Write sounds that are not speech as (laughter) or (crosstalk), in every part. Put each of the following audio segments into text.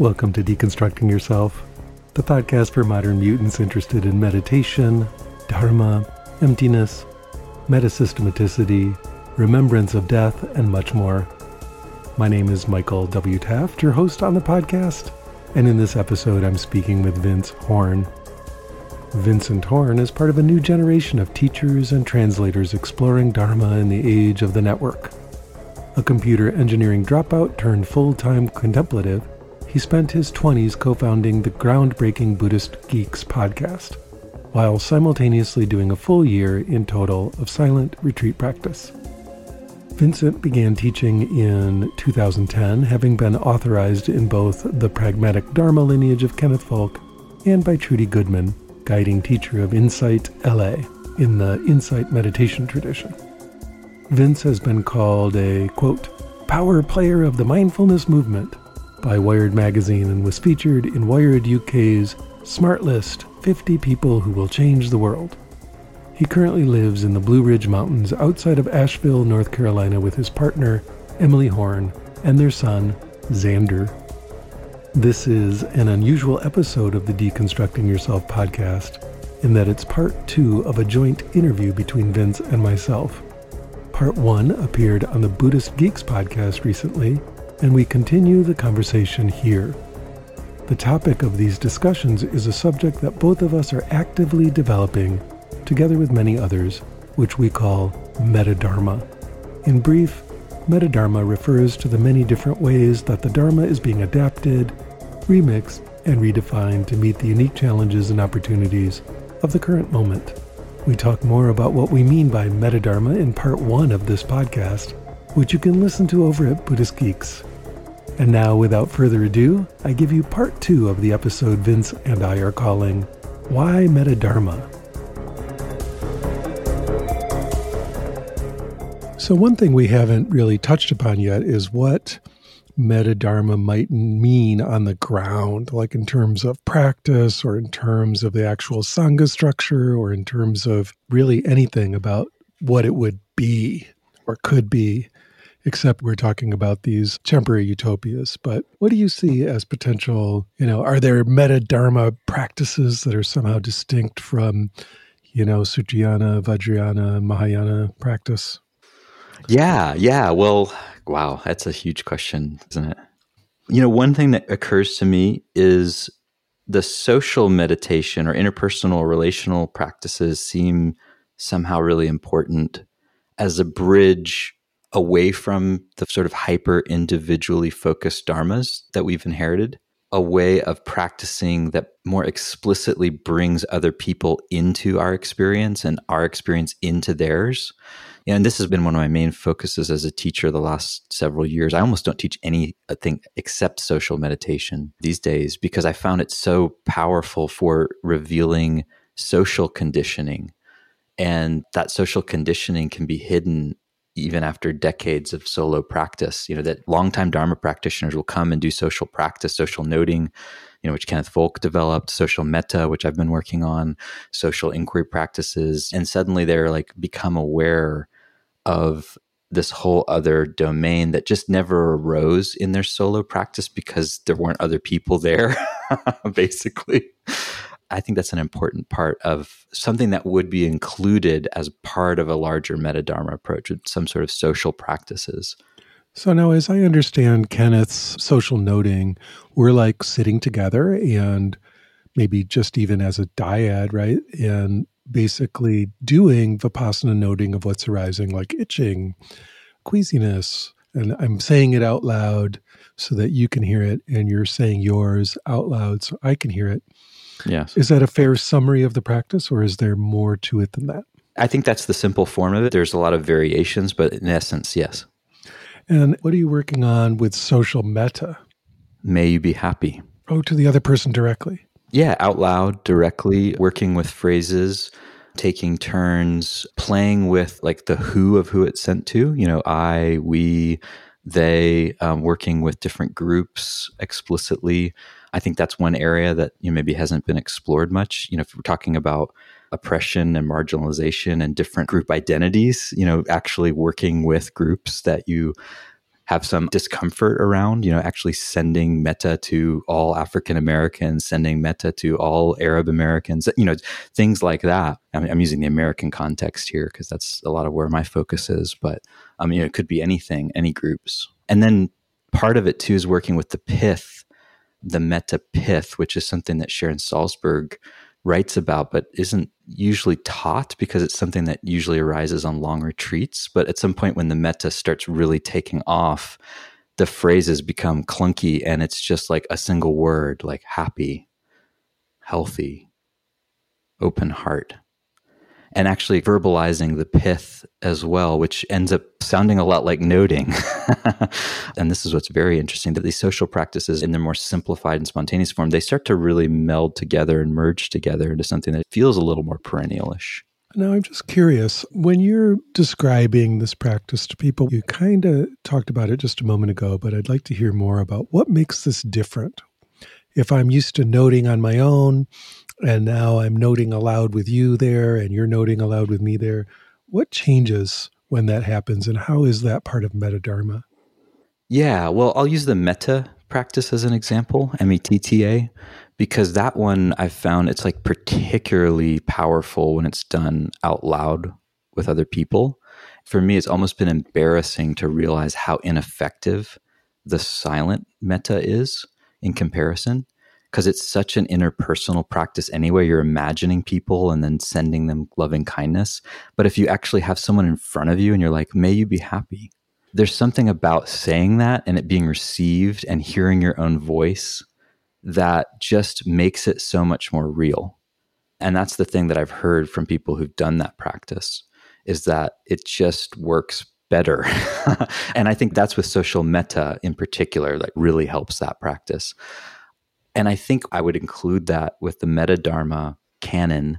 Welcome to Deconstructing Yourself, the podcast for modern mutants interested in meditation, dharma, emptiness, metasystematicity, remembrance of death, and much more. My name is Michael W. Taft, your host on the podcast, and in this episode, I'm speaking with Vince Horn. Vincent Horn is part of a new generation of teachers and translators exploring Dharma in the age of the network. A computer engineering dropout turned full time contemplative, he spent his 20s co founding the groundbreaking Buddhist Geeks podcast, while simultaneously doing a full year in total of silent retreat practice. Vincent began teaching in 2010, having been authorized in both the Pragmatic Dharma lineage of Kenneth Folk and by Trudy Goodman, guiding teacher of Insight LA in the Insight meditation tradition. Vince has been called a, quote, power player of the mindfulness movement by Wired magazine and was featured in Wired UK's Smart List 50 People Who Will Change the World. He currently lives in the Blue Ridge Mountains outside of Asheville, North Carolina, with his partner, Emily Horn, and their son, Zander. This is an unusual episode of the Deconstructing Yourself podcast in that it's part two of a joint interview between Vince and myself. Part one appeared on the Buddhist Geeks podcast recently, and we continue the conversation here. The topic of these discussions is a subject that both of us are actively developing, together with many others, which we call metadharma. In brief, metadharma refers to the many different ways that the Dharma is being adapted, remixed, and redefined to meet the unique challenges and opportunities of the current moment. We talk more about what we mean by metadharma in part one of this podcast, which you can listen to over at Buddhist Geeks. And now, without further ado, I give you part two of the episode Vince and I are calling Why Metadharma? So, one thing we haven't really touched upon yet is what metadharma might mean on the ground, like in terms of practice or in terms of the actual Sangha structure or in terms of really anything about what it would be or could be except we're talking about these temporary utopias. But what do you see as potential? You know, are there meta dharma practices that are somehow distinct from, you know, Sutrayana, Vajrayana, Mahayana practice? Yeah, yeah. Well, wow, that's a huge question, isn't it? You know, one thing that occurs to me is the social meditation or interpersonal relational practices seem somehow really important as a bridge away from the sort of hyper individually focused dharmas that we've inherited, a way of practicing that more explicitly brings other people into our experience and our experience into theirs. And this has been one of my main focuses as a teacher the last several years. I almost don't teach anything except social meditation these days because I found it so powerful for revealing social conditioning. And that social conditioning can be hidden even after decades of solo practice, you know, that longtime Dharma practitioners will come and do social practice, social noting, you know, which Kenneth Folk developed, social metta, which I've been working on, social inquiry practices. And suddenly they're like become aware of this whole other domain that just never arose in their solo practice because there weren't other people there, (laughs) basically. I think that's an important part of something that would be included as part of a larger metadharma approach with some sort of social practices. So now, as I understand Kenneth's social noting, we're like sitting together and maybe just even as a dyad, right? And basically doing vipassana noting of what's arising, like itching, queasiness. And I'm saying it out loud so that you can hear it, and you're saying yours out loud so I can hear it. Yes. Is that a fair summary of the practice, or is there more to it than that? I think that's the simple form of it. There's a lot of variations, but in essence, yes. And what are you working on with social metta? May you be happy. Oh, to the other person directly. Yeah, out loud, directly, working with phrases, taking turns, playing with like the who of who it's sent to, you know, I, we, they, um, working with different groups explicitly I think that's one area that you know, maybe hasn't been explored much. You know, if we're talking about oppression and marginalization and different group identities, you know, actually working with groups that you have some discomfort around, you know, actually sending Metta to all African Americans, sending Metta to all Arab Americans, you know, things like that. I mean, I'm using the American context here because that's a lot of where my focus is, but um, I mean, it could be anything, any groups. And then part of it too is working with the pith, the metta pith, which is something that Sharon Salzberg writes about, but isn't usually taught because it's something that usually arises on long retreats. But at some point, when the metta starts really taking off, the phrases become clunky and it's just like a single word like happy, healthy, open heart and actually verbalizing the pith as well, which ends up sounding a lot like noting. (laughs) and this is what's very interesting that these social practices, in their more simplified and spontaneous form, they start to really meld together and merge together into something that feels a little more perennialish. Now, I'm just curious when you're describing this practice to people, you kind of talked about it just a moment ago, but I'd like to hear more about what makes this different. If I'm used to noting on my own, and now I'm noting aloud with you there, and you're noting aloud with me there. What changes when that happens, and how is that part of metadharma? Yeah, well, I'll use the metta practice as an example, M E T T A, because that one I've found it's like particularly powerful when it's done out loud with other people. For me, it's almost been embarrassing to realize how ineffective the silent metta is in comparison because it's such an interpersonal practice anyway. You're imagining people and then sending them loving kindness. But if you actually have someone in front of you and you're like, may you be happy, there's something about saying that and it being received and hearing your own voice that just makes it so much more real. And that's the thing that I've heard from people who've done that practice is that it just works better. (laughs) and I think that's with social metta in particular that really helps that practice. And I think I would include that with the meta dharma canon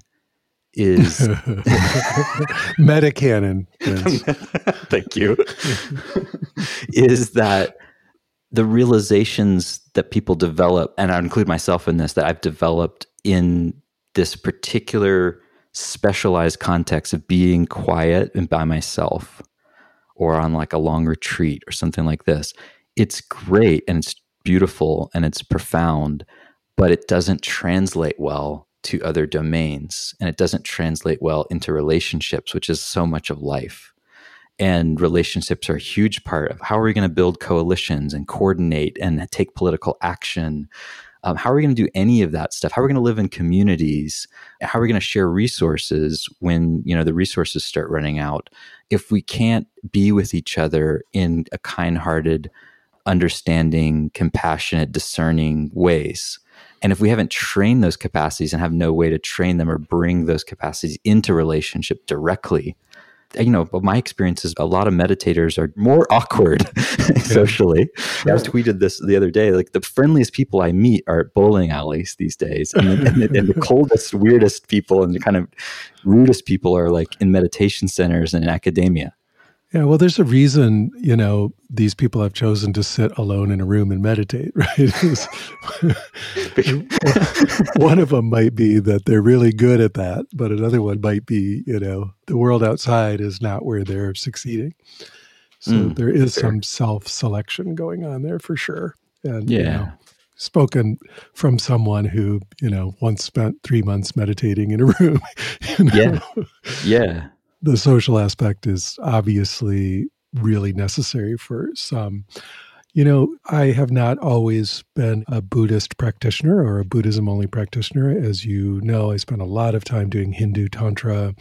is (laughs) meta canon. (laughs) Thank you. is that the realizations that people develop, and I include myself in this, that I've developed in this particular specialized context of being quiet and by myself or on like a long retreat or something like this. It's great and it's beautiful and it's profound, but it doesn't translate well to other domains and it doesn't translate well into relationships, which is so much of life. And relationships are a huge part of how are we going to build coalitions and coordinate and take political action. Um, how are we going to do any of that stuff? How are we going to live in communities? How are we going to share resources when you know the resources start running out? If we can't be with each other in a kind-hearted, understanding, compassionate, discerning ways. And if we haven't trained those capacities and have no way to train them or bring those capacities into relationship directly, you know, but my experience is a lot of meditators are more (laughs) awkward socially. I was tweeted this the other day. Like the friendliest people I meet are at bowling alleys these days, and, the, and, the, and the (laughs) coldest, weirdest people and the kind of rudest people are like in meditation centers and in academia. Yeah, well, there's a reason, you know, these people have chosen to sit alone in a room and meditate, (laughs) right? (laughs) one of them might be that they're really good at that, but another one might be, you know, the world outside is not where they're succeeding. So mm, there is sure. some self selection going on there for sure. And, yeah. You know, spoken from someone who, you know, once spent three months meditating in a (laughs) room. You know? Yeah. Yeah the social aspect is obviously really necessary for some. You know, I have not always been a Buddhist practitioner or a Buddhism only practitioner. As you know, I spent a lot of time doing Hindu Tantra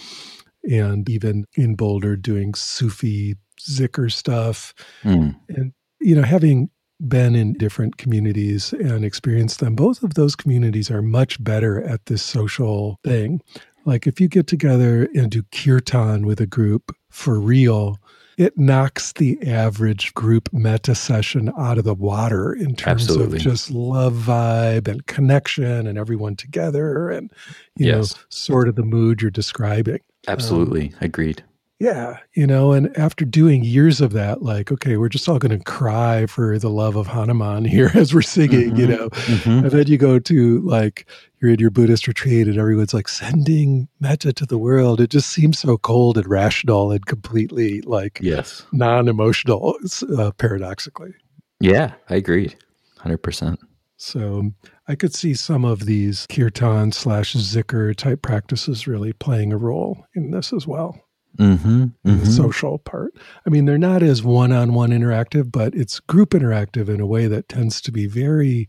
and even in Boulder doing Sufi Zikr stuff. Mm. And, you know, having been in different communities and experienced them, both of those communities are much better at this social thing. Like if you get together and do kirtan with a group for real, it knocks the average group metta session out of the water in terms Absolutely. of just love vibe and connection and everyone together and you yes. know sort of the mood you're describing. Absolutely, um, agreed. Yeah, you know, and after doing years of that, like, okay, we're just all going to cry for the love of Hanuman here (laughs) as we're singing, mm-hmm, you know, mm-hmm. and then you go to like you're in your Buddhist retreat and everyone's like sending metta to the world. It just seems so cold and rational and completely like yes non-emotional, uh, paradoxically. Yeah, I agree, hundred percent. So I could see some of these kirtan slash zikr type practices really playing a role in this as well. Mm-hmm, mm-hmm. The social part. I mean, they're not as one on one interactive, but it's group interactive in a way that tends to be very,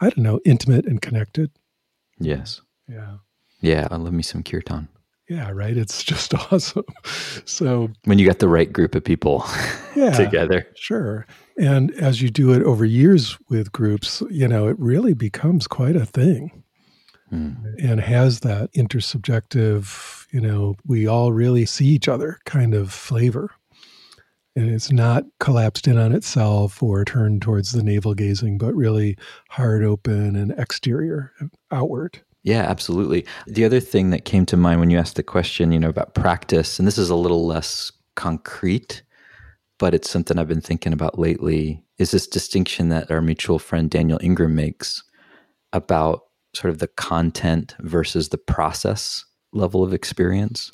I don't know, intimate and connected. Yes. Yeah. Yeah. I love me some kirtan. Yeah, right. It's just (laughs) awesome. So when you got the right group of people (laughs) yeah, together. Sure. And as you do it over years with groups, you know, it really becomes quite a thing mm. and has that intersubjective, you know, we all really see each other kind of flavor. And it's not collapsed in on itself or turned towards the navel gazing, but really hard open and exterior outward. Yeah, absolutely. The other thing that came to mind when you asked the question, you know, about practice, and this is a little less concrete, but it's something I've been thinking about lately, is this distinction that our mutual friend Daniel Ingram makes about sort of the content versus the process level of experience.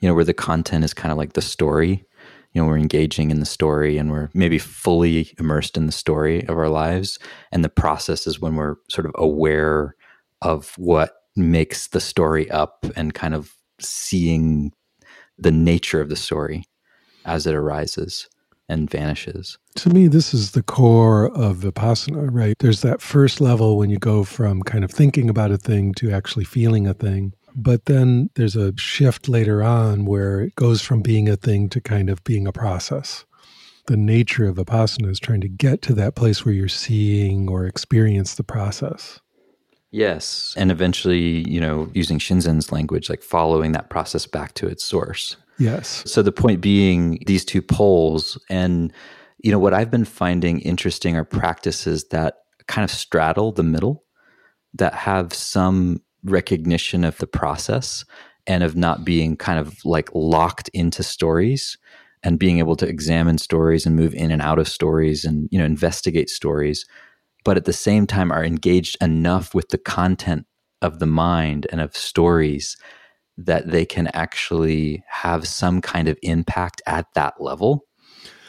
You know, where the content is kind of like the story. You know, we're engaging in the story and we're maybe fully immersed in the story of our lives. And the process is when we're sort of aware of what makes the story up and kind of seeing the nature of the story as it arises and vanishes. To me, this is the core of Vipassana, right? There's that first level when you go from kind of thinking about a thing to actually feeling a thing. But then there's a shift later on where it goes from being a thing to kind of being a process. The nature of Vipassana is trying to get to that place where you're seeing or experience the process. Yes. And eventually, you know, using Shinzen's language, like following that process back to its source. Yes. So the point being these two poles and you know what I've been finding interesting are practices that kind of straddle the middle that have some recognition of the process and of not being kind of like locked into stories and being able to examine stories and move in and out of stories and you know investigate stories but at the same time are engaged enough with the content of the mind and of stories that they can actually have some kind of impact at that level,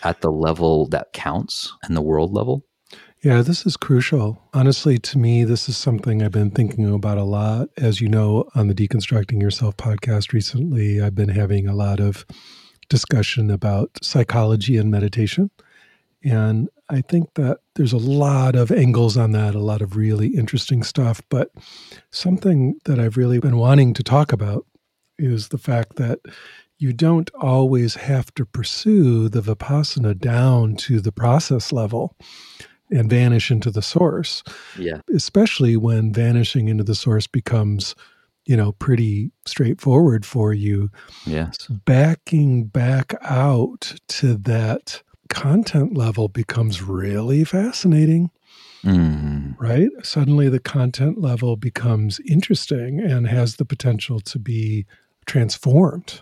at the level that counts and the world level? Yeah, this is crucial. Honestly, to me, this is something I've been thinking about a lot. As you know, on the Deconstructing Yourself podcast recently, I've been having a lot of discussion about psychology and meditation. And I think that there's a lot of angles on that, a lot of really interesting stuff. But something that I've really been wanting to talk about is the fact that you don't always have to pursue the vipassana down to the process level and vanish into the source. Yeah. Especially when vanishing into the source becomes, you know, pretty straightforward for you. Yes. Backing back out to that content level becomes really fascinating. Mm. Right? Suddenly the content level becomes interesting and has the potential to be transformed.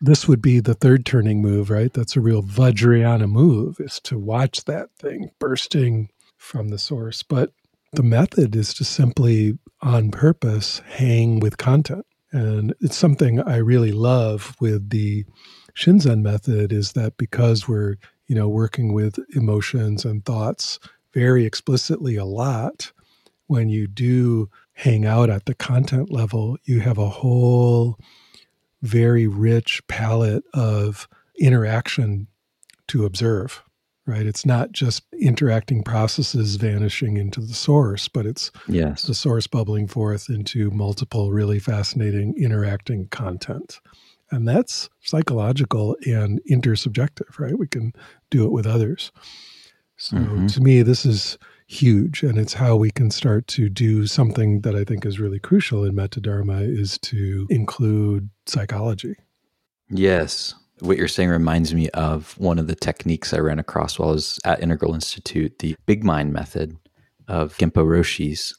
This would be the third turning move, right? That's a real Vajrayana move, is to watch that thing bursting from the source. But the method is to simply, on purpose, hang with content. And it's something I really love with the Shinzen method is that because we're, you know, working with emotions and thoughts very explicitly a lot, when you do hang out at the content level, you have a whole very rich palette of interaction to observe right it's not just interacting processes vanishing into the source but it's yes. the source bubbling forth into multiple really fascinating interacting content and that's psychological and intersubjective right we can do it with others so mm-hmm. to me this is huge and it's how we can start to do something that i think is really crucial in meta dharma is to include psychology. Yes. What you're saying reminds me of one of the techniques i ran across while i was at integral institute the big mind method of Genpo Roshi's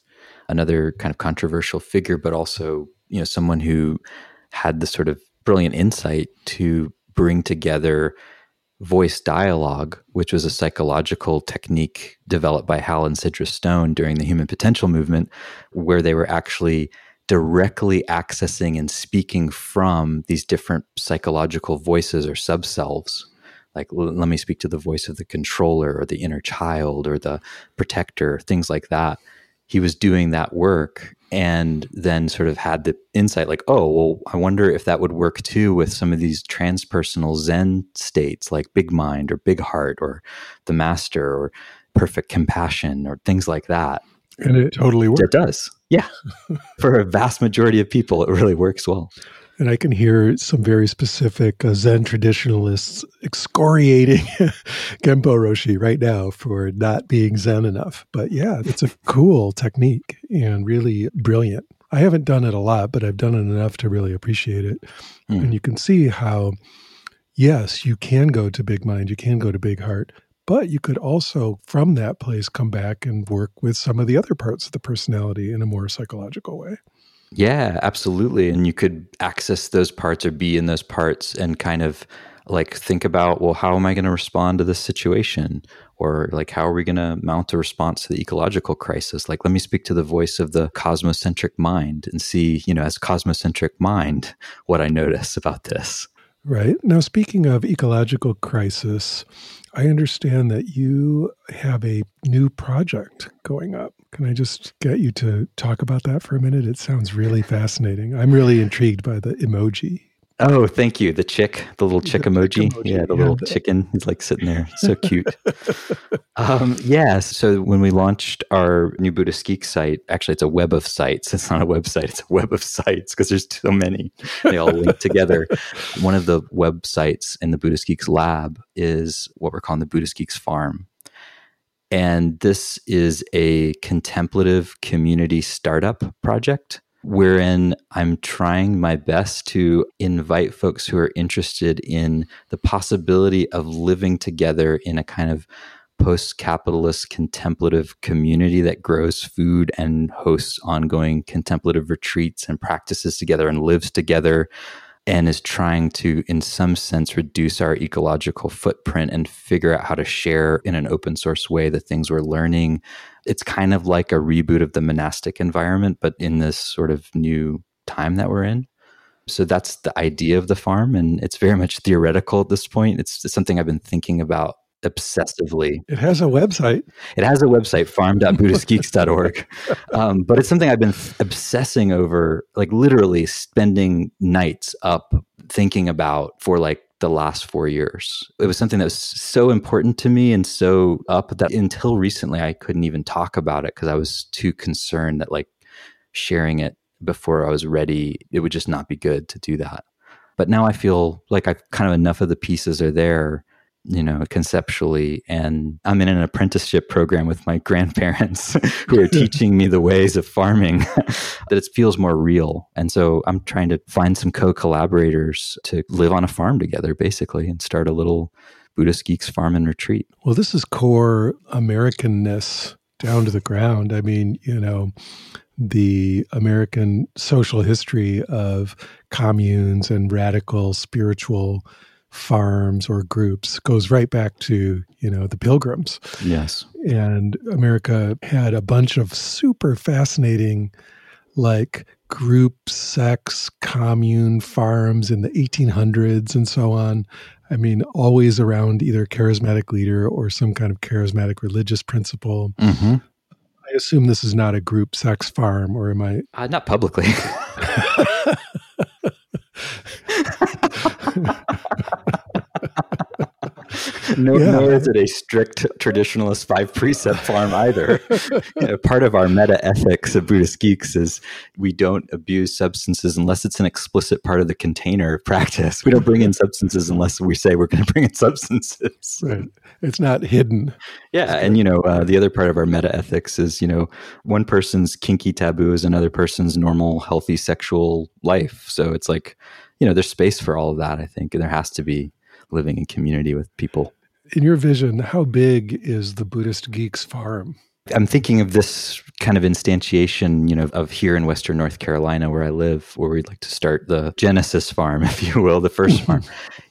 another kind of controversial figure but also you know someone who had the sort of brilliant insight to bring together voice dialogue, which was a psychological technique developed by Hal and Sidra Stone during the human potential movement, where they were actually directly accessing and speaking from these different psychological voices or subselves. Like, let me speak to the voice of the controller or the inner child or the protector, things like that. He was doing that work and then sort of had the insight like, oh, well, I wonder if that would work too with some of these transpersonal Zen states like big mind or big heart or the master or perfect compassion or things like that. And it totally works. It does. Yeah. (laughs) For a vast majority of people, it really works well. And I can hear some very specific uh, Zen traditionalists excoriating (laughs) Genpo Roshi right now for not being Zen enough. But yeah, it's a cool technique and really brilliant. I haven't done it a lot, but I've done it enough to really appreciate it. Mm. And you can see how, yes, you can go to big mind, you can go to big heart, but you could also, from that place, come back and work with some of the other parts of the personality in a more psychological way. Yeah, absolutely. And you could access those parts or be in those parts and kind of like think about, well, how am I going to respond to this situation? Or like, how are we going to mount a response to the ecological crisis? Like, let me speak to the voice of the cosmocentric mind and see, you know, as cosmocentric mind, what I notice about this. Right. Now, speaking of ecological crisis, I understand that you have a new project going up. Can I just get you to talk about that for a minute? It sounds really fascinating. I'm really intrigued by the emoji. Oh, thank you. The chick, the little chick, the emoji. chick emoji. Yeah, the yeah, little the... chicken. He's like sitting there. So cute. (laughs) um, yeah. So when we launched our new Buddhist Geek site, actually, it's a web of sites. It's not a website, it's a web of sites because there's so many. They all link together. One of the websites in the Buddhist Geeks lab is what we're calling the Buddhist Geeks Farm. And this is a contemplative community startup project wherein I'm trying my best to invite folks who are interested in the possibility of living together in a kind of post capitalist contemplative community that grows food and hosts ongoing contemplative retreats and practices together and lives together and is trying to, in some sense, reduce our ecological footprint and figure out how to share in an open source way the things we're learning. It's kind of like a reboot of the monastic environment, but in this sort of new time that we're in. So that's the idea of the farm. And it's very much theoretical at this point. It's, it's something I've been thinking about obsessively. It has a website. It has a website, farm.buddhistgeeks.org. (laughs) um, but it's something I've been obsessing over, like literally spending nights up thinking about for like the last four years. It was something that was so important to me and so up that until recently I couldn't even talk about it because I was too concerned that like sharing it before I was ready, it would just not be good to do that. But now I feel like I've kind of enough of the pieces are there you know, conceptually. And I'm in an apprenticeship program with my (laughs) grandparents who are (laughs) teaching me the ways of farming (laughs) that it feels more real. And so I'm trying to find some co collaborators to live on a farm together, basically, and start a little Buddhist Geeks farm and retreat. Well, this is core Americanness down to the ground. I mean, you know, the American social history of communes and radical spiritual farms or groups goes right back to you know the pilgrims. Yes. And america had a bunch of super fascinating like group sex commune farms in the 1800s and so on. I mean always around either charismatic leader or some kind of charismatic religious principle. Mm-hmm. i assume this is not a group sex farm or am i? Uh, not publicly (laughs) (laughs) (laughs) no, yeah. Nor is it a strict traditionalist five precept farm either. (laughs) you know, part of our meta ethics of Buddhist geeks is we don't abuse substances unless it's an explicit part of the container of practice. We don't bring in substances unless we say we're going to bring in substances. Right. It's not hidden. Yeah, and you know, uh, the other part of our meta ethics is you know, one person's kinky taboo is another person's normal, healthy sexual life. So it's like, you know, there's space for all of that. I think, and there has to be living in community with people in your vision, how big is the Buddhist Geeks farm? I'm thinking of this kind of instantiation, you know, of here in Western North Carolina where I live, where we'd like to start the Genesis farm, (laughs) if you will, the first (laughs) farm.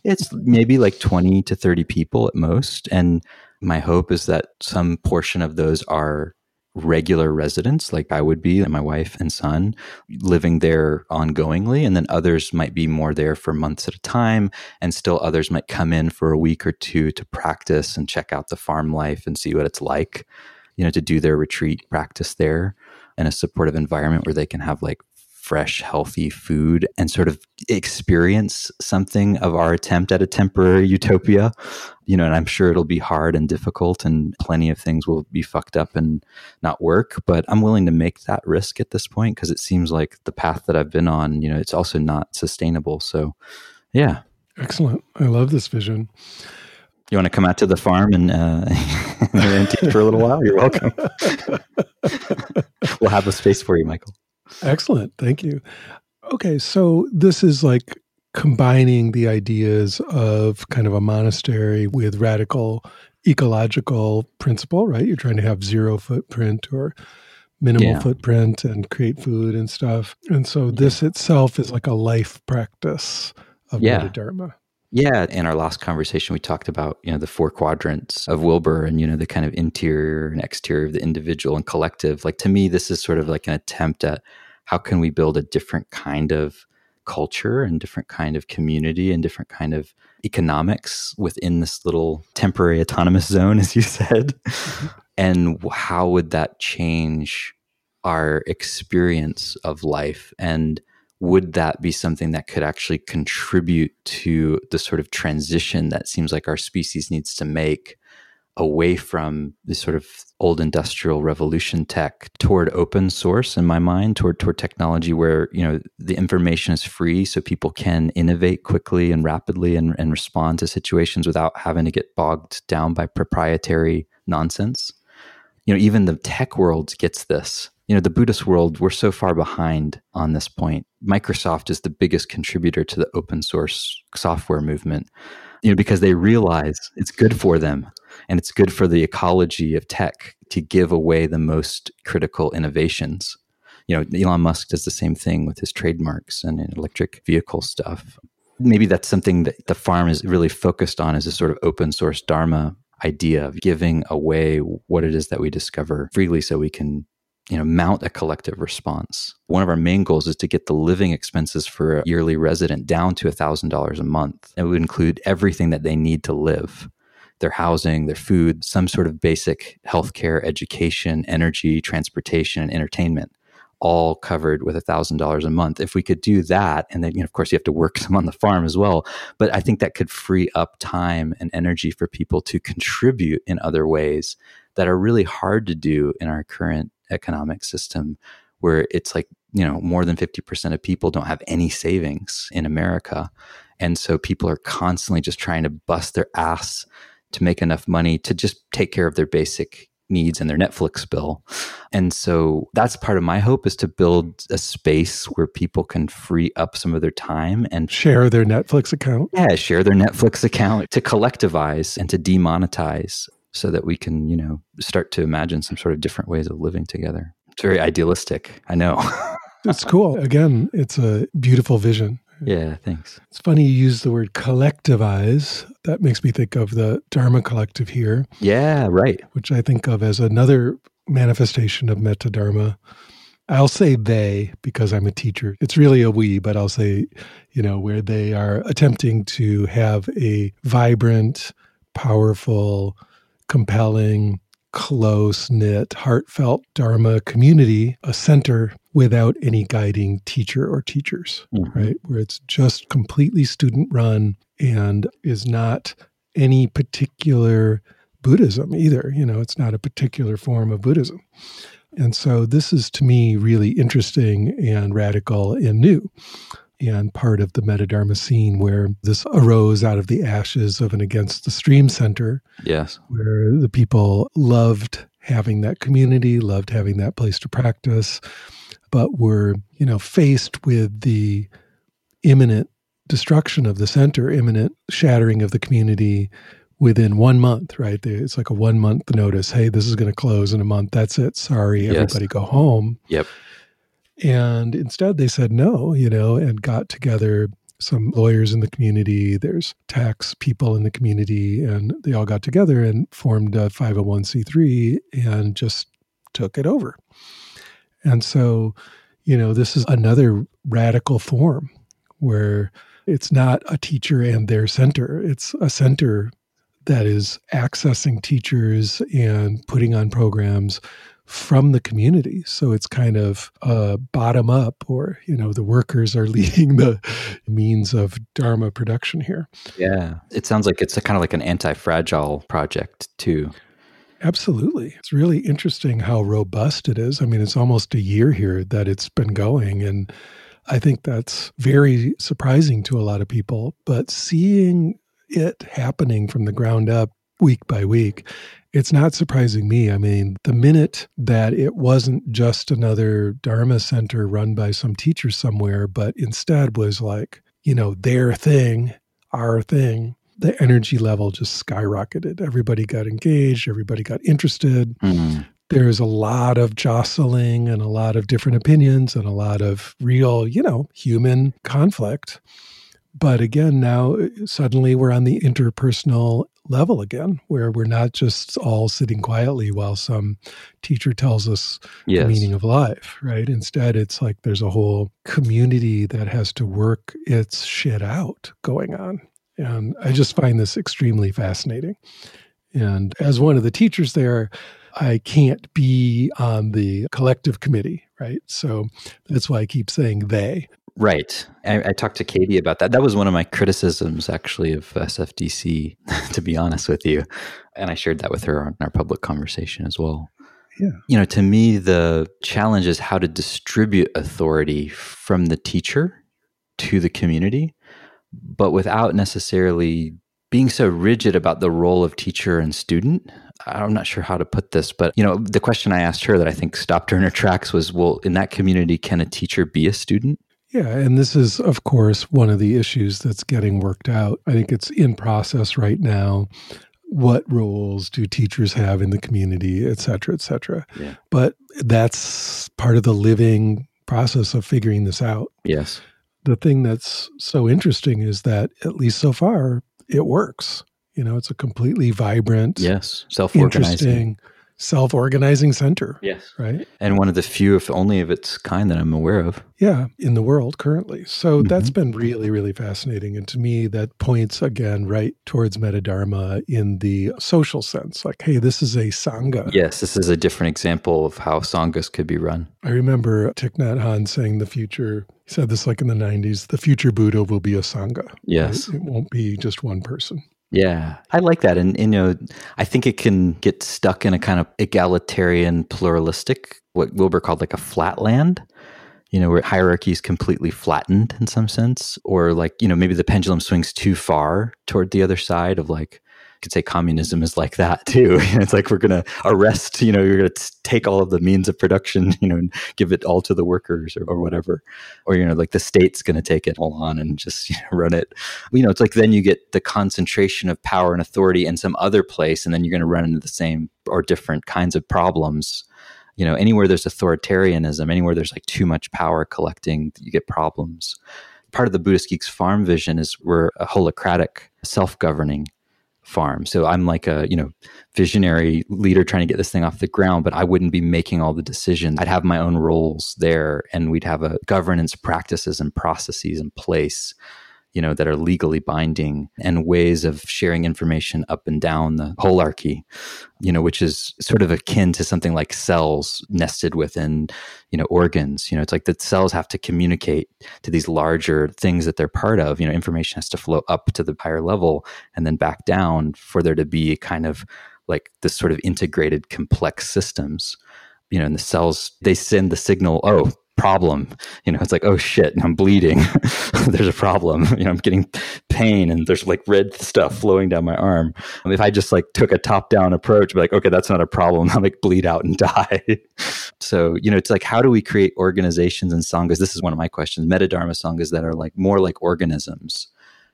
It's maybe like 20 to 30 people at most. And my hope is that some portion of those are regular residents like I would be and my wife and son living there ongoingly and then others might be more there for months at a time and still others might come in for a week or two to practice and check out the farm life and see what it's like you know to do their retreat practice there in a supportive environment where they can have like fresh, healthy food and sort of experience something of our attempt at a temporary utopia. You know, and I'm sure it'll be hard and difficult and plenty of things will be fucked up and not work. But I'm willing to make that risk at this point because it seems like the path that I've been on, you know, it's also not sustainable. So, yeah. Excellent. I love this vision. You want to come out to the farm and, uh, (laughs) teach for a little while? You're welcome. (laughs) we'll have a space for you, Michael. Excellent. Thank you. Okay. So this is like combining the ideas of kind of a monastery with radical ecological principle, right? You're trying to have zero footprint or minimal yeah. footprint and create food and stuff. And so this yeah. itself is like a life practice of yeah. Dharma. Yeah, in our last conversation, we talked about you know the four quadrants of Wilber and you know the kind of interior and exterior of the individual and collective. Like to me, this is sort of like an attempt at how can we build a different kind of culture and different kind of community and different kind of economics within this little temporary autonomous zone, (laughs) as you said, mm-hmm. and how would that change our experience of life and would that be something that could actually contribute to the sort of transition that seems like our species needs to make away from the sort of old industrial revolution tech toward open source in my mind toward toward technology where you know the information is free so people can innovate quickly and rapidly and, and respond to situations without having to get bogged down by proprietary nonsense. You know even the tech world gets this. You know the buddhist world we're so far behind on this point. Microsoft is the biggest contributor to the open source software movement you know because they realize it's good for them and it's good for the ecology of tech to give away the most critical innovations. You know elon musk does the same thing with his trademarks and electric vehicle stuff. Maybe that's something that the farm is really focused on as a sort of open source dharma idea of giving away what it is that we discover freely so we can you know mount a collective response. One of our main goals is to get the living expenses for a yearly resident down to $1000 a month. It would include everything that they need to live. Their housing their food some sort of basic healthcare education energy transportation and entertainment all covered with $1000 a month. If we could do that and then you know, of course you have to work (laughs) some on the farm as well but i think that could free up time and energy for people to contribute in other ways that are really hard to do in our current economic system where it's like you know more than 50% of people don't have any savings in america. And so people are constantly just trying to bust their ass to make enough money to just take care of their basic needs and their netflix bill. And so that's part of my hope is to build a space where people can free up some of their time and share their netflix account. Yeah share their netflix account to collectivize and to demonetize so that we can, you know, start to imagine some sort of different ways of living together. It's very idealistic. I know. (laughs) it's cool. Again, it's a beautiful vision. Yeah, thanks. It's funny you use the word collectivize. That makes me think of the Dharma Collective here. Yeah, right. Which I think of as another manifestation of Meta Dharma. I'll say they because I'm a teacher. It's really a we, but I'll say, you know, where they are attempting to have a vibrant, powerful, compelling, close knit, heartfelt Dharma community, a center without any guiding teacher or teachers, mm-hmm. right? Where it's just completely student run and is not any particular Buddhism either. You know, it's not a particular form of Buddhism. And so this is to me really interesting and radical and new and part of the Meta scene where this arose out of the ashes of an Against the Stream center. Yes. Where the people loved having that community, loved having that place to practice, but were, you know, faced with the imminent destruction of the center, imminent shattering of the community within one month, right? It's like a one month notice. Hey, this is going to close in a month. That's it. Sorry, Yes. everybody go home. Yep. And instead, they said no, you know, and got together some lawyers in the community. There's tax people in the community, and they all got together and formed a 501c3 and just took it over. And so, you know, this is another radical form where it's not a teacher and their center, it's a center that is accessing teachers and putting on programs from the community. So it's kind of uh, bottom up, or, you know, the workers are (laughs) leading the means of Dharma production here. Yeah. It sounds like it's a kind of like an anti fragile project, too. Absolutely. It's really interesting how robust it is. I mean, it's almost a year here that it's been going. And I think that's very surprising to a lot of people. But seeing it happening from the ground up week by week, it's not surprising me. I mean, the minute that it wasn't just another Dharma center run by some teacher somewhere, but instead was like, you know, their thing, our thing, the energy level just skyrocketed. Everybody got engaged, everybody got interested. Mm. There's a lot of jostling and a lot of different opinions and a lot of real, you know, human conflict. But again, now uh, suddenly we're on the interpersonal level again, where we're not just all sitting quietly while some teacher tells us Yes. the meaning of life, right? Instead, it's like there's a whole community that has to work its shit out going on. And I just find this extremely fascinating. And as one of the teachers there, I can't be on the collective committee, right? So that's why I keep saying they. Right. I, I talked to Katie about that. That was one of my criticisms, actually, of SFDC, (laughs) to be honest with you. And I shared that with her in our public conversation as well. Yeah. You know, to me, the challenge is how to distribute authority from the teacher to the community, but without necessarily being so rigid about the role of teacher and student. I'm not sure how to put this, but you know, the question I asked her that I think stopped her in her tracks was, well, in that community, can a teacher be a student? Yeah, and this is, of course, one of the issues that's getting worked out. I think it's in process right now. What roles do teachers have in the community, et cetera, et cetera? Yeah. But that's part of the living process of figuring this out. Yes. The thing that's so interesting is that, at least so far, it works. You know, it's a completely vibrant, Yes. Self organizing. interesting, self organizing center, Yes. right? And one of the few, if only of its kind, that I'm aware of. Yeah, in the world currently. So that's Mhm. been really, really fascinating. And to me, that points again right towards Metadharma in the social sense. Like, hey, this is a Sangha. Yes, this is a different example of how Sanghas could be run. I remember Thich Nhat Hanh saying the future, he said this like in the 90s, the future Buddha will be a Sangha. right? Yes. It won't be just one person. Yeah, I like that. And, you know, I think it can get stuck in a kind of egalitarian, pluralistic, what Wilber called like a flatland, you know, where hierarchy is completely flattened in some sense. Or like, you know, maybe the pendulum swings too far toward the other side of like, could say communism is like that too. (laughs) it's like we're going to arrest, you know, you're going to take all of the means of production, (laughs) you know, and give it all to the workers or, or whatever. Or, you know, like the state's going to take it all on and just (laughs) you know, run it you know, it's like then you get the concentration of power and authority in some other place, and then you're going to run into the same or different kinds of problems. You know, anywhere there's authoritarianism, anywhere there's like too much power collecting, you get problems. Part of the Buddhist Geeks farm vision is we're a holacratic, self governing farm. So I'm like a, you know, visionary leader trying to get this thing off the ground, but I wouldn't be making all the decisions. I'd have my own roles there and we'd have a governance practices and processes in place you know that are legally binding and ways of sharing information up and down the holarchy you know which is sort of akin to something like cells nested within you know organs. You know it's like the cells have to communicate to these larger things that they're part of. You know information has to flow up to the higher level and then back down for there to be kind of like this sort of integrated complex systems. You know and the cells they send the signal oh problem. You know it's like oh shit i'm bleeding. (laughs) There's a problem. (laughs) You know i'm getting pain and there's like red stuff flowing down my arm. Um, if i just like took a top down approach be like okay that's not a problem. (laughs) I'll like bleed out and die. So you know it's like how do we create organizations and sanghas? This is one of my questions. Metadharma sanghas that are like more like organisms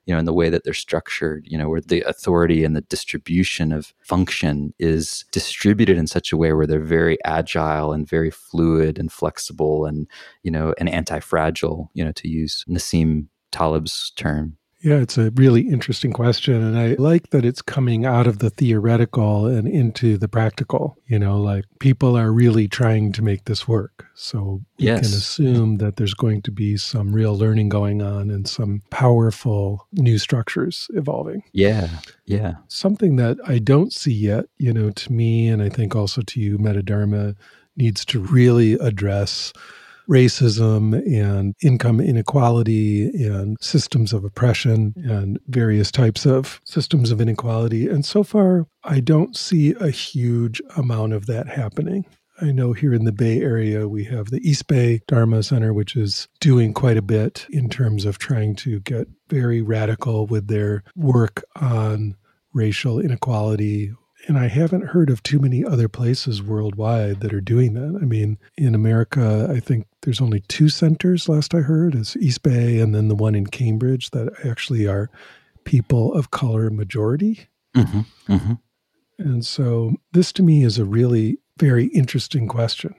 you know, in the way that they're structured, you know, where the authority and the distribution of function is distributed in such a way where they're very agile and very fluid and flexible and, you know, and anti-fragile, you know, to use Nassim Taleb's term. Yeah, it's a really interesting question. And I like that it's coming out of the theoretical and into the practical. You know, like people are really trying to make this work. So we yes. can assume that there's going to be some real learning going on and some powerful new structures evolving. Yeah. Yeah. Something that I don't see yet, you know, to me, and I think also to you, Metadharma needs to really address racism and income inequality and systems of oppression and various types of systems of inequality. And so far, I don't see a huge amount of that happening. I know here in the Bay Area, we have the East Bay Dharma Center, which is doing quite a bit in terms of trying to get very radical with their work on racial inequality, and I haven't heard of too many other places worldwide that are doing that. I mean, in America, I think there's only two centers, last I heard, is East Bay and then the one in Cambridge that actually are people of color majority. Mm-hmm, mm-hmm. And so this to me is a really very interesting question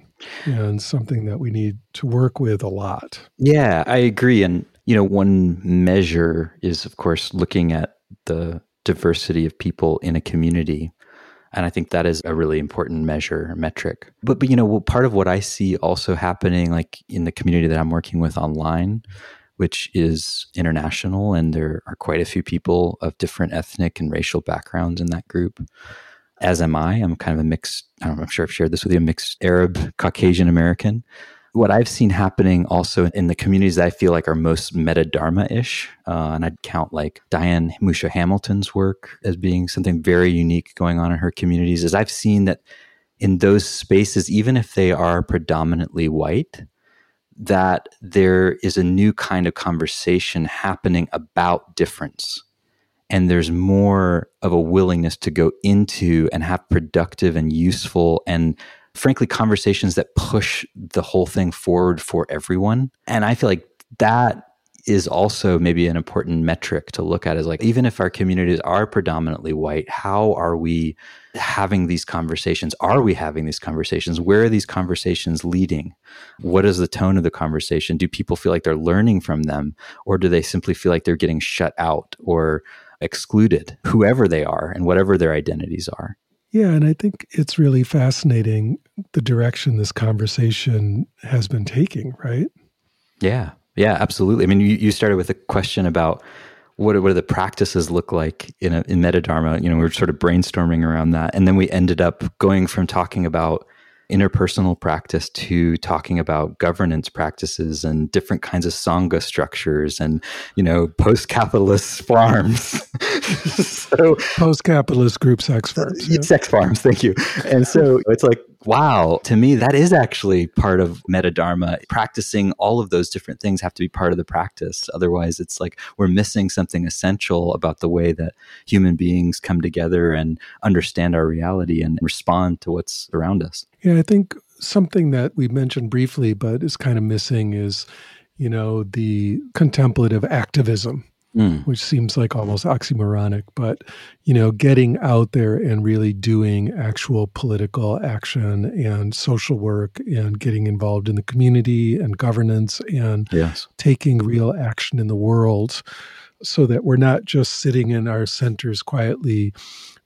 and something that we need to work with a lot. Yeah, I agree. And, you know, one measure is, of course, looking at the diversity of people in a community and I think that is a really important measure, metric. But, but you know, part of what I see also happening, like in the community that I'm working with online, which is international, and there are quite a few people of different ethnic and racial backgrounds in that group. As am I. I'm kind of a mixed, I I'm sure I've shared this with you, a mixed Arab, Caucasian American what I've seen happening also in the communities that I feel like are most metadharma ish, uh, and I'd count like Diane Musho Hamilton's work as being something very unique going on in her communities, is I've seen that in those spaces, even if they are predominantly white, that there is a new kind of conversation happening about difference. And there's more of a willingness to go into and have productive and useful and frankly conversations that push the whole thing forward for everyone. And I feel like that is also maybe an important metric to look at is like even if our communities are predominantly white how are we having these conversations? Are we having these conversations? Where are these conversations leading? What is the tone of the conversation? Do people feel like they're learning from them or do they simply feel like they're getting shut out or excluded whoever they are and whatever their identities are? Yeah, and I think it's really fascinating the direction this conversation has been taking, right? Yeah, yeah, absolutely. I mean, you, you started with a question about what, what do the practices look like in, a, in metadharma? You know, we were sort of brainstorming around that. And then we ended up going from talking about interpersonal practice to talking about governance practices and different kinds of sangha structures and you know post-capitalist (laughs) farms (laughs) so post-capitalist group sex farms yeah. sex farms thank you and so it's like wow. To me that is actually part of metadharma. Practicing all of those different things have to be part of the practice. Otherwise it's like we're missing something essential about the way that human beings come together and understand our reality and respond to what's around us. Yeah I think something that we mentioned briefly, but is kind of missing is, you know, the contemplative activism, mm. which seems like almost oxymoronic, but, you know, getting out there and really doing actual political action and social work and getting involved in the community and governance and yes. taking real action in the world so that we're not just sitting in our centers quietly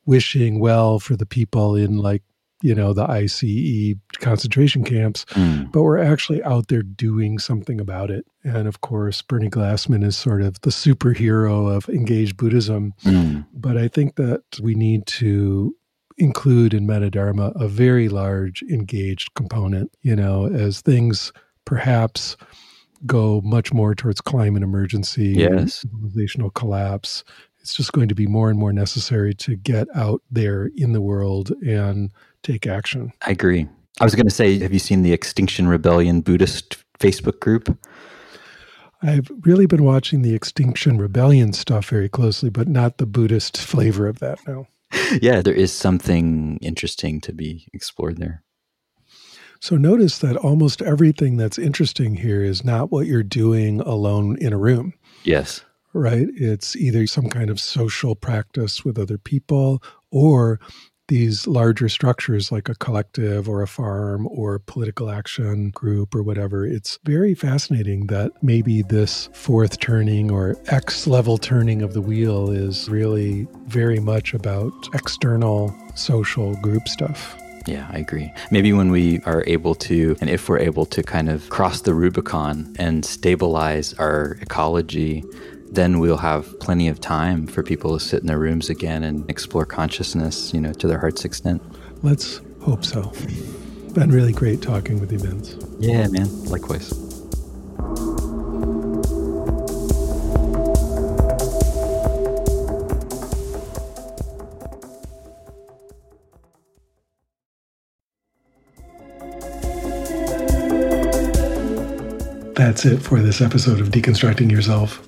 wishing well for the people in like you know, the ICE concentration camps, mm. but we're actually out there doing something about it. And of course, Bernie Glassman is sort of the superhero of engaged Buddhism. Mm. But I think that we need to include in Metadharma a very large engaged component, you know, as things perhaps go much more towards climate emergency, yes. civilizational collapse. It's just going to be more and more necessary to get out there in the world and take action. I agree. I was going to say, have you seen the Extinction Rebellion Buddhist Facebook group? I've really been watching the Extinction Rebellion stuff very closely, but not the Buddhist flavor of that now. (laughs) yeah, there is something interesting to be explored there. So notice that almost everything that's interesting here is not what you're doing alone in a room. Yes. right? It's either some kind of social practice with other people or these larger structures like a collective or a farm or political action group or whatever. It's very fascinating that maybe this fourth turning or X level turning of the wheel is really very much about external social group stuff. Yeah, I agree. Maybe when we are able to, and if we're able to kind of cross the Rubicon and stabilize our ecology, then we'll have plenty of time for people to sit in their rooms again and explore consciousness, you know, to their heart's extent. Let's hope so. Been really great talking with you, Vince. Yeah, man. Likewise. That's it for this episode of Deconstructing Yourself.